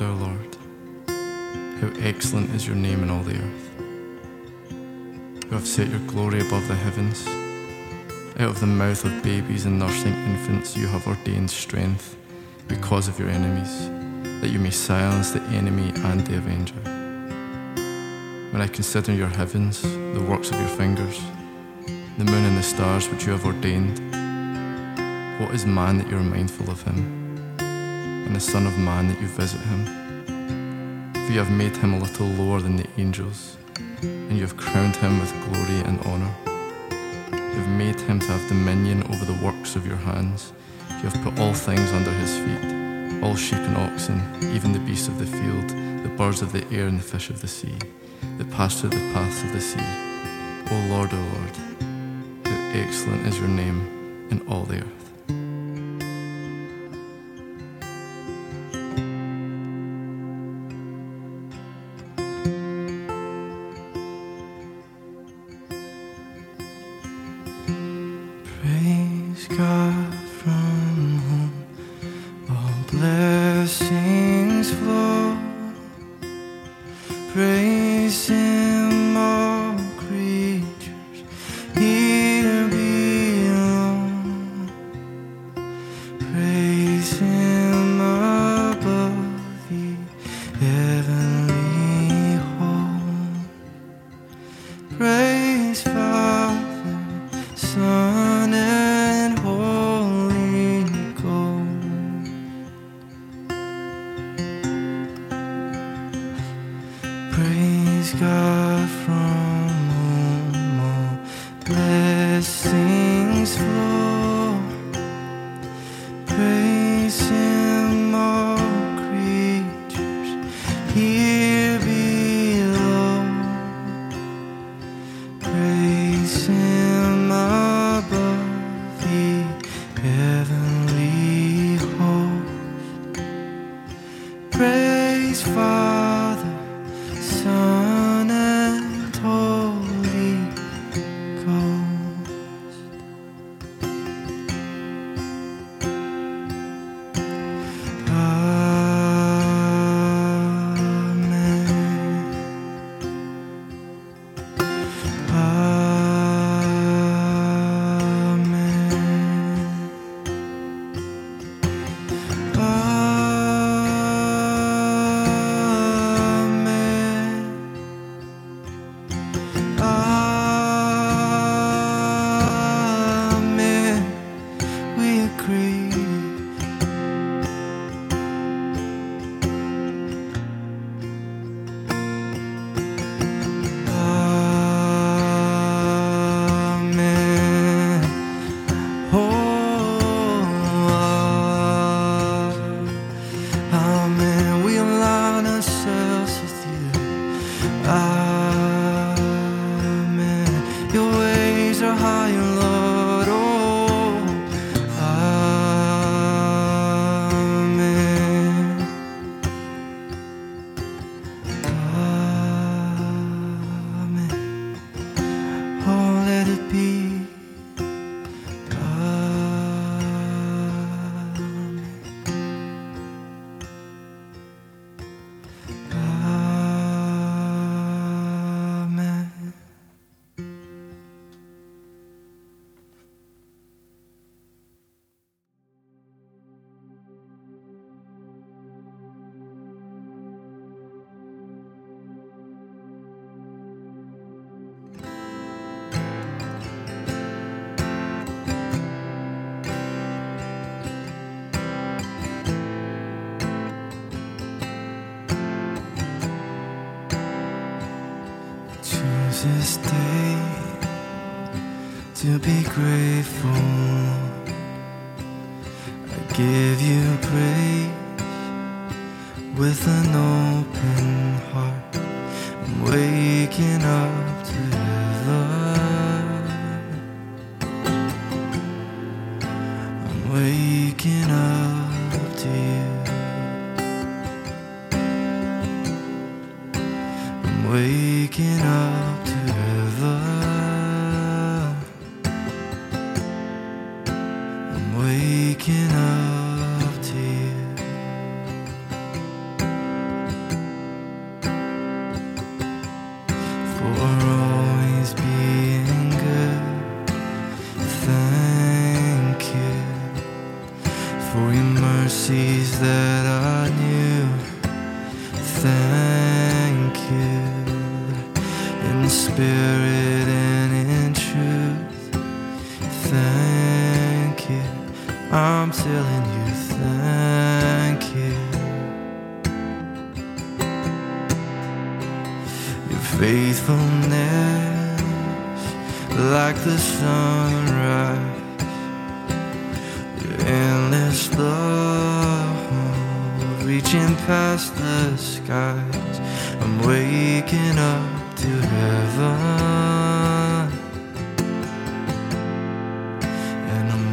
Our Lord, how excellent is your name in all the earth. You have set your glory above the heavens. Out of the mouth of babies and nursing infants, you have ordained strength because of your enemies, that you may silence the enemy and the avenger. When I consider your heavens, the works of your fingers, the moon and the stars which you have ordained, what is man that you are mindful of him, and the Son of Man that you visit him? For you have made him a little lower than the angels, and you have crowned him with glory and honour. You have made him to have dominion over the works of your hands. You have put all things under his feet, all sheep and oxen, even the beasts of the field, the birds of the air and the fish of the sea, that pass the paths of the sea. O Lord, O Lord, how excellent is your name in all the earth. Praise Him, Day to be grateful. I give you praise with an open heart. I'm waking up to love.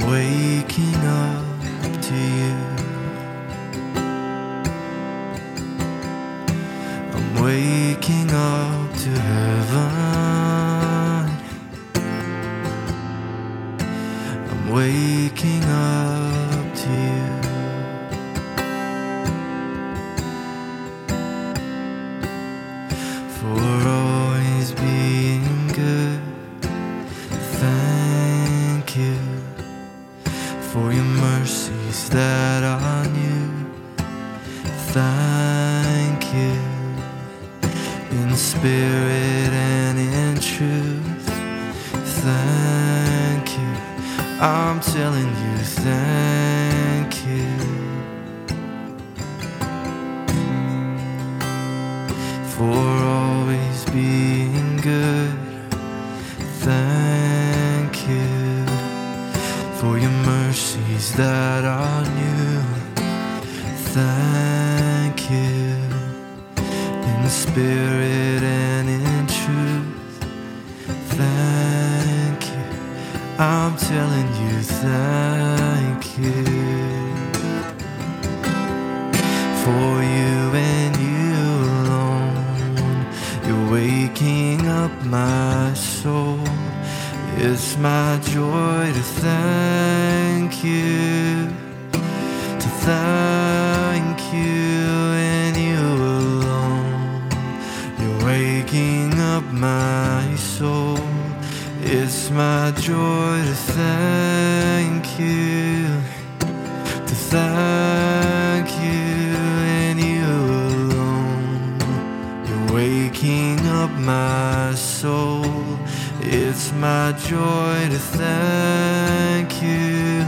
Waking up to you. I'm telling you, thank you for always being good. Thank you for your mercies that are new. Thank you in the spirit thank you, to thank you and you alone. You're waking up my soul. It's my joy to thank you, to thank my joy to thank you.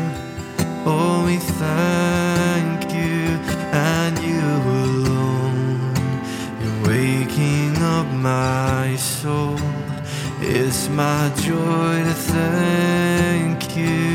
Oh, we thank you and you alone. You're waking up my soul. It's my joy to thank you,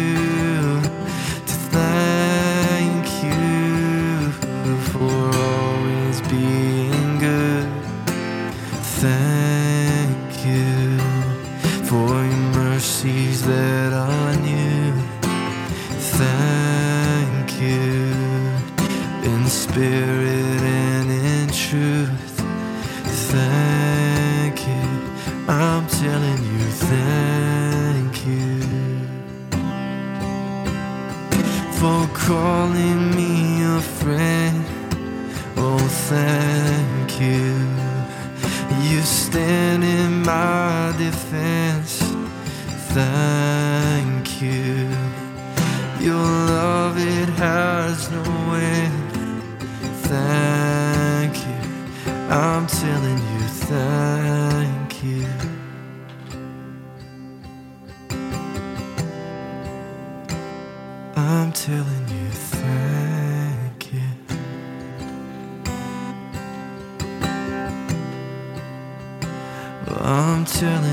love, it has no end. Thank you. I'm telling you, thank you. I'm telling you, thank you. I'm telling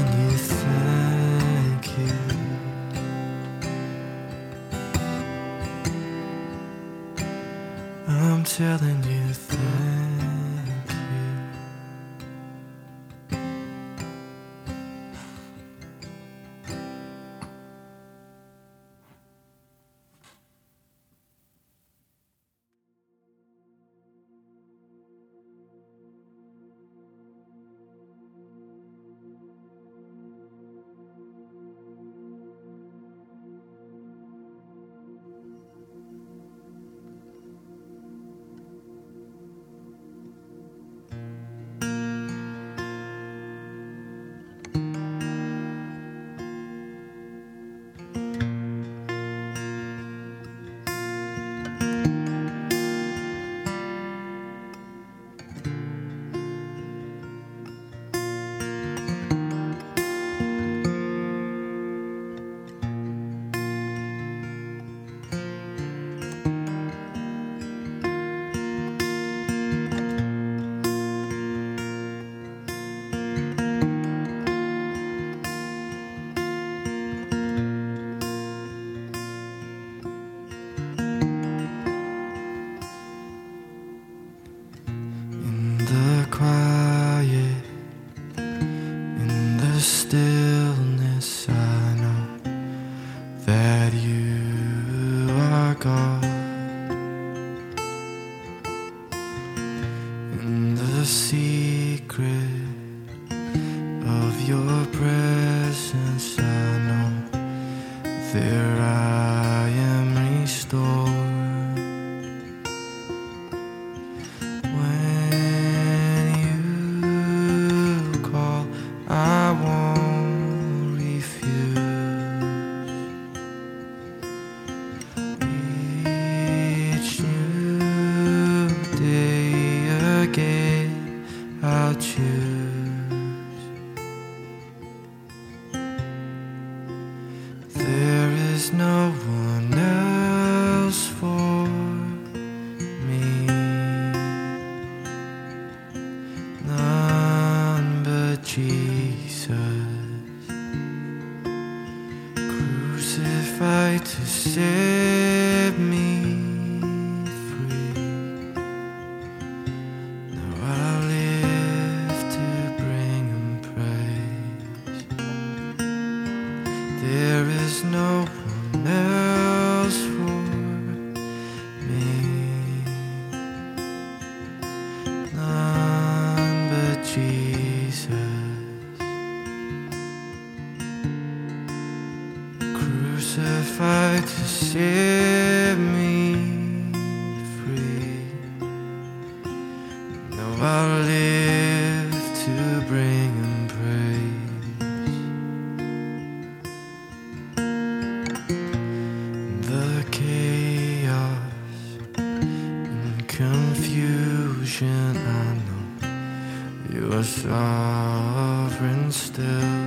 You are sovereign still.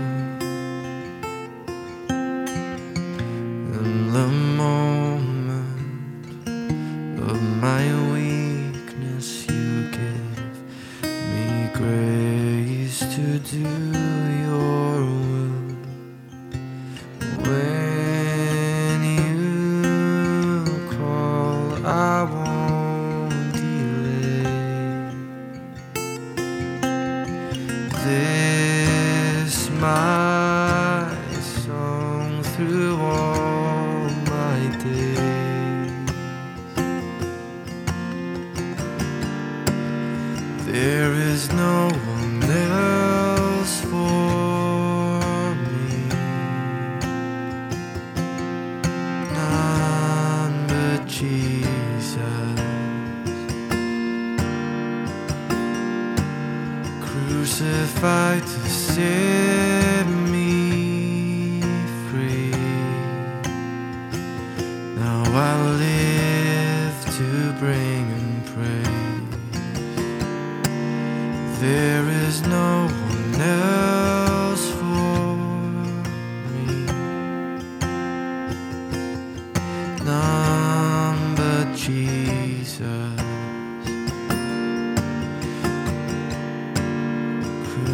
there's no one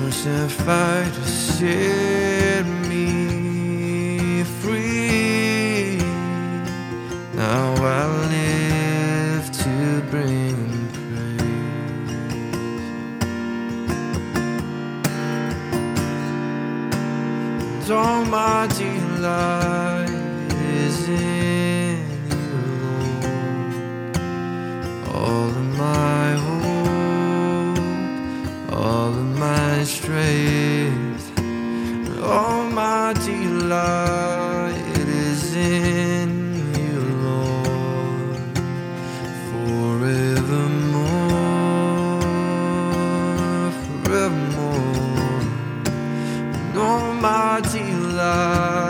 and set to set me free. Now I live to bring him praise. And all my dear love. hard to love.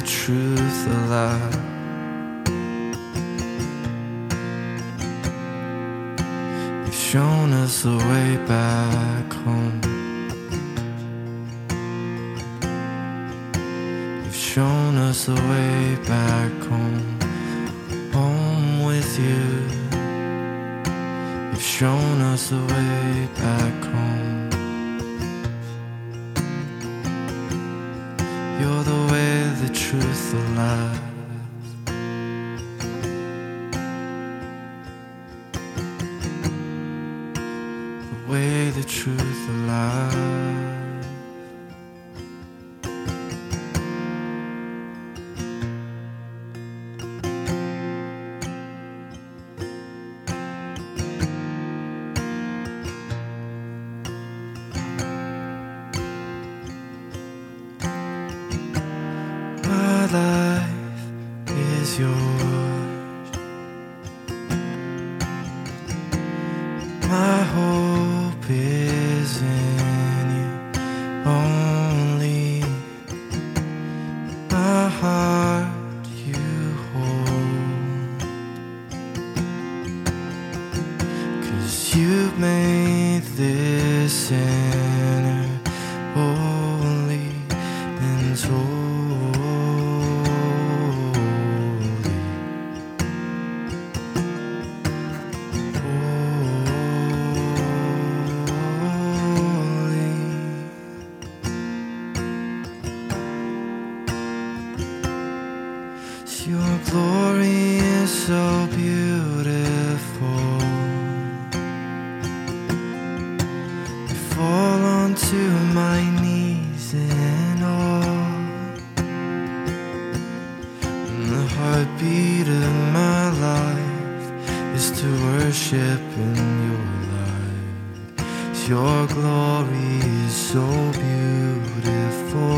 The truth, lie. You've shown us the way back home. You've shown us the way back home, home with you. You've shown us the way back home. The. The way, the truth, the. You've made this sinner worship in your light. Your glory is so beautiful.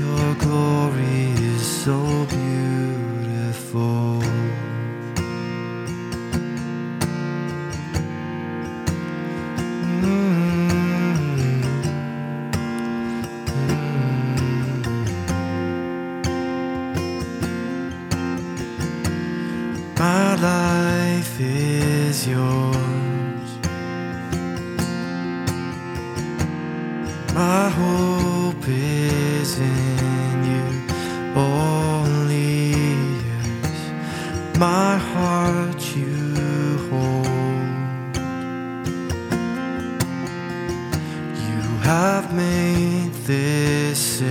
Your glory is so beautiful. Heart you hold. You have made this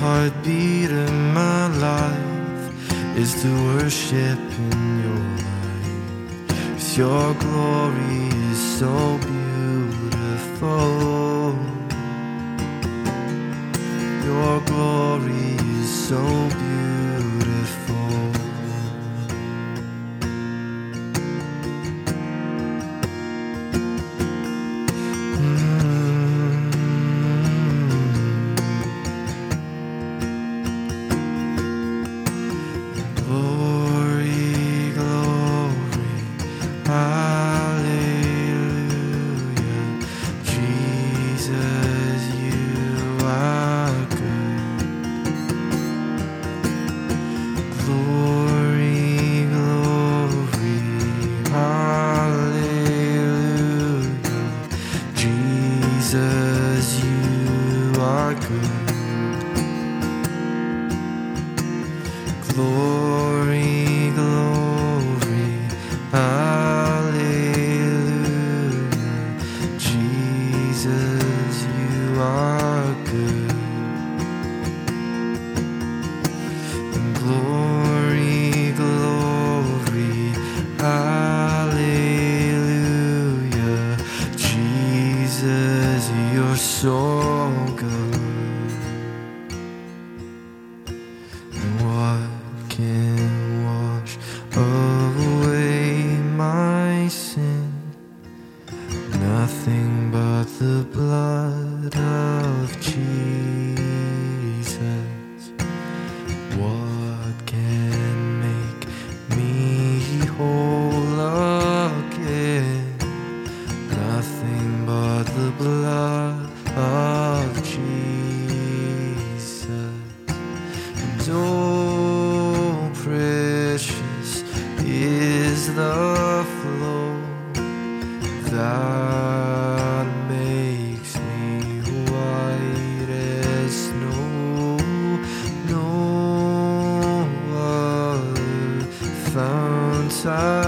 heartbeat of my life is to worship in your light. your glory is so beautiful. Your glory is so beautiful. Fount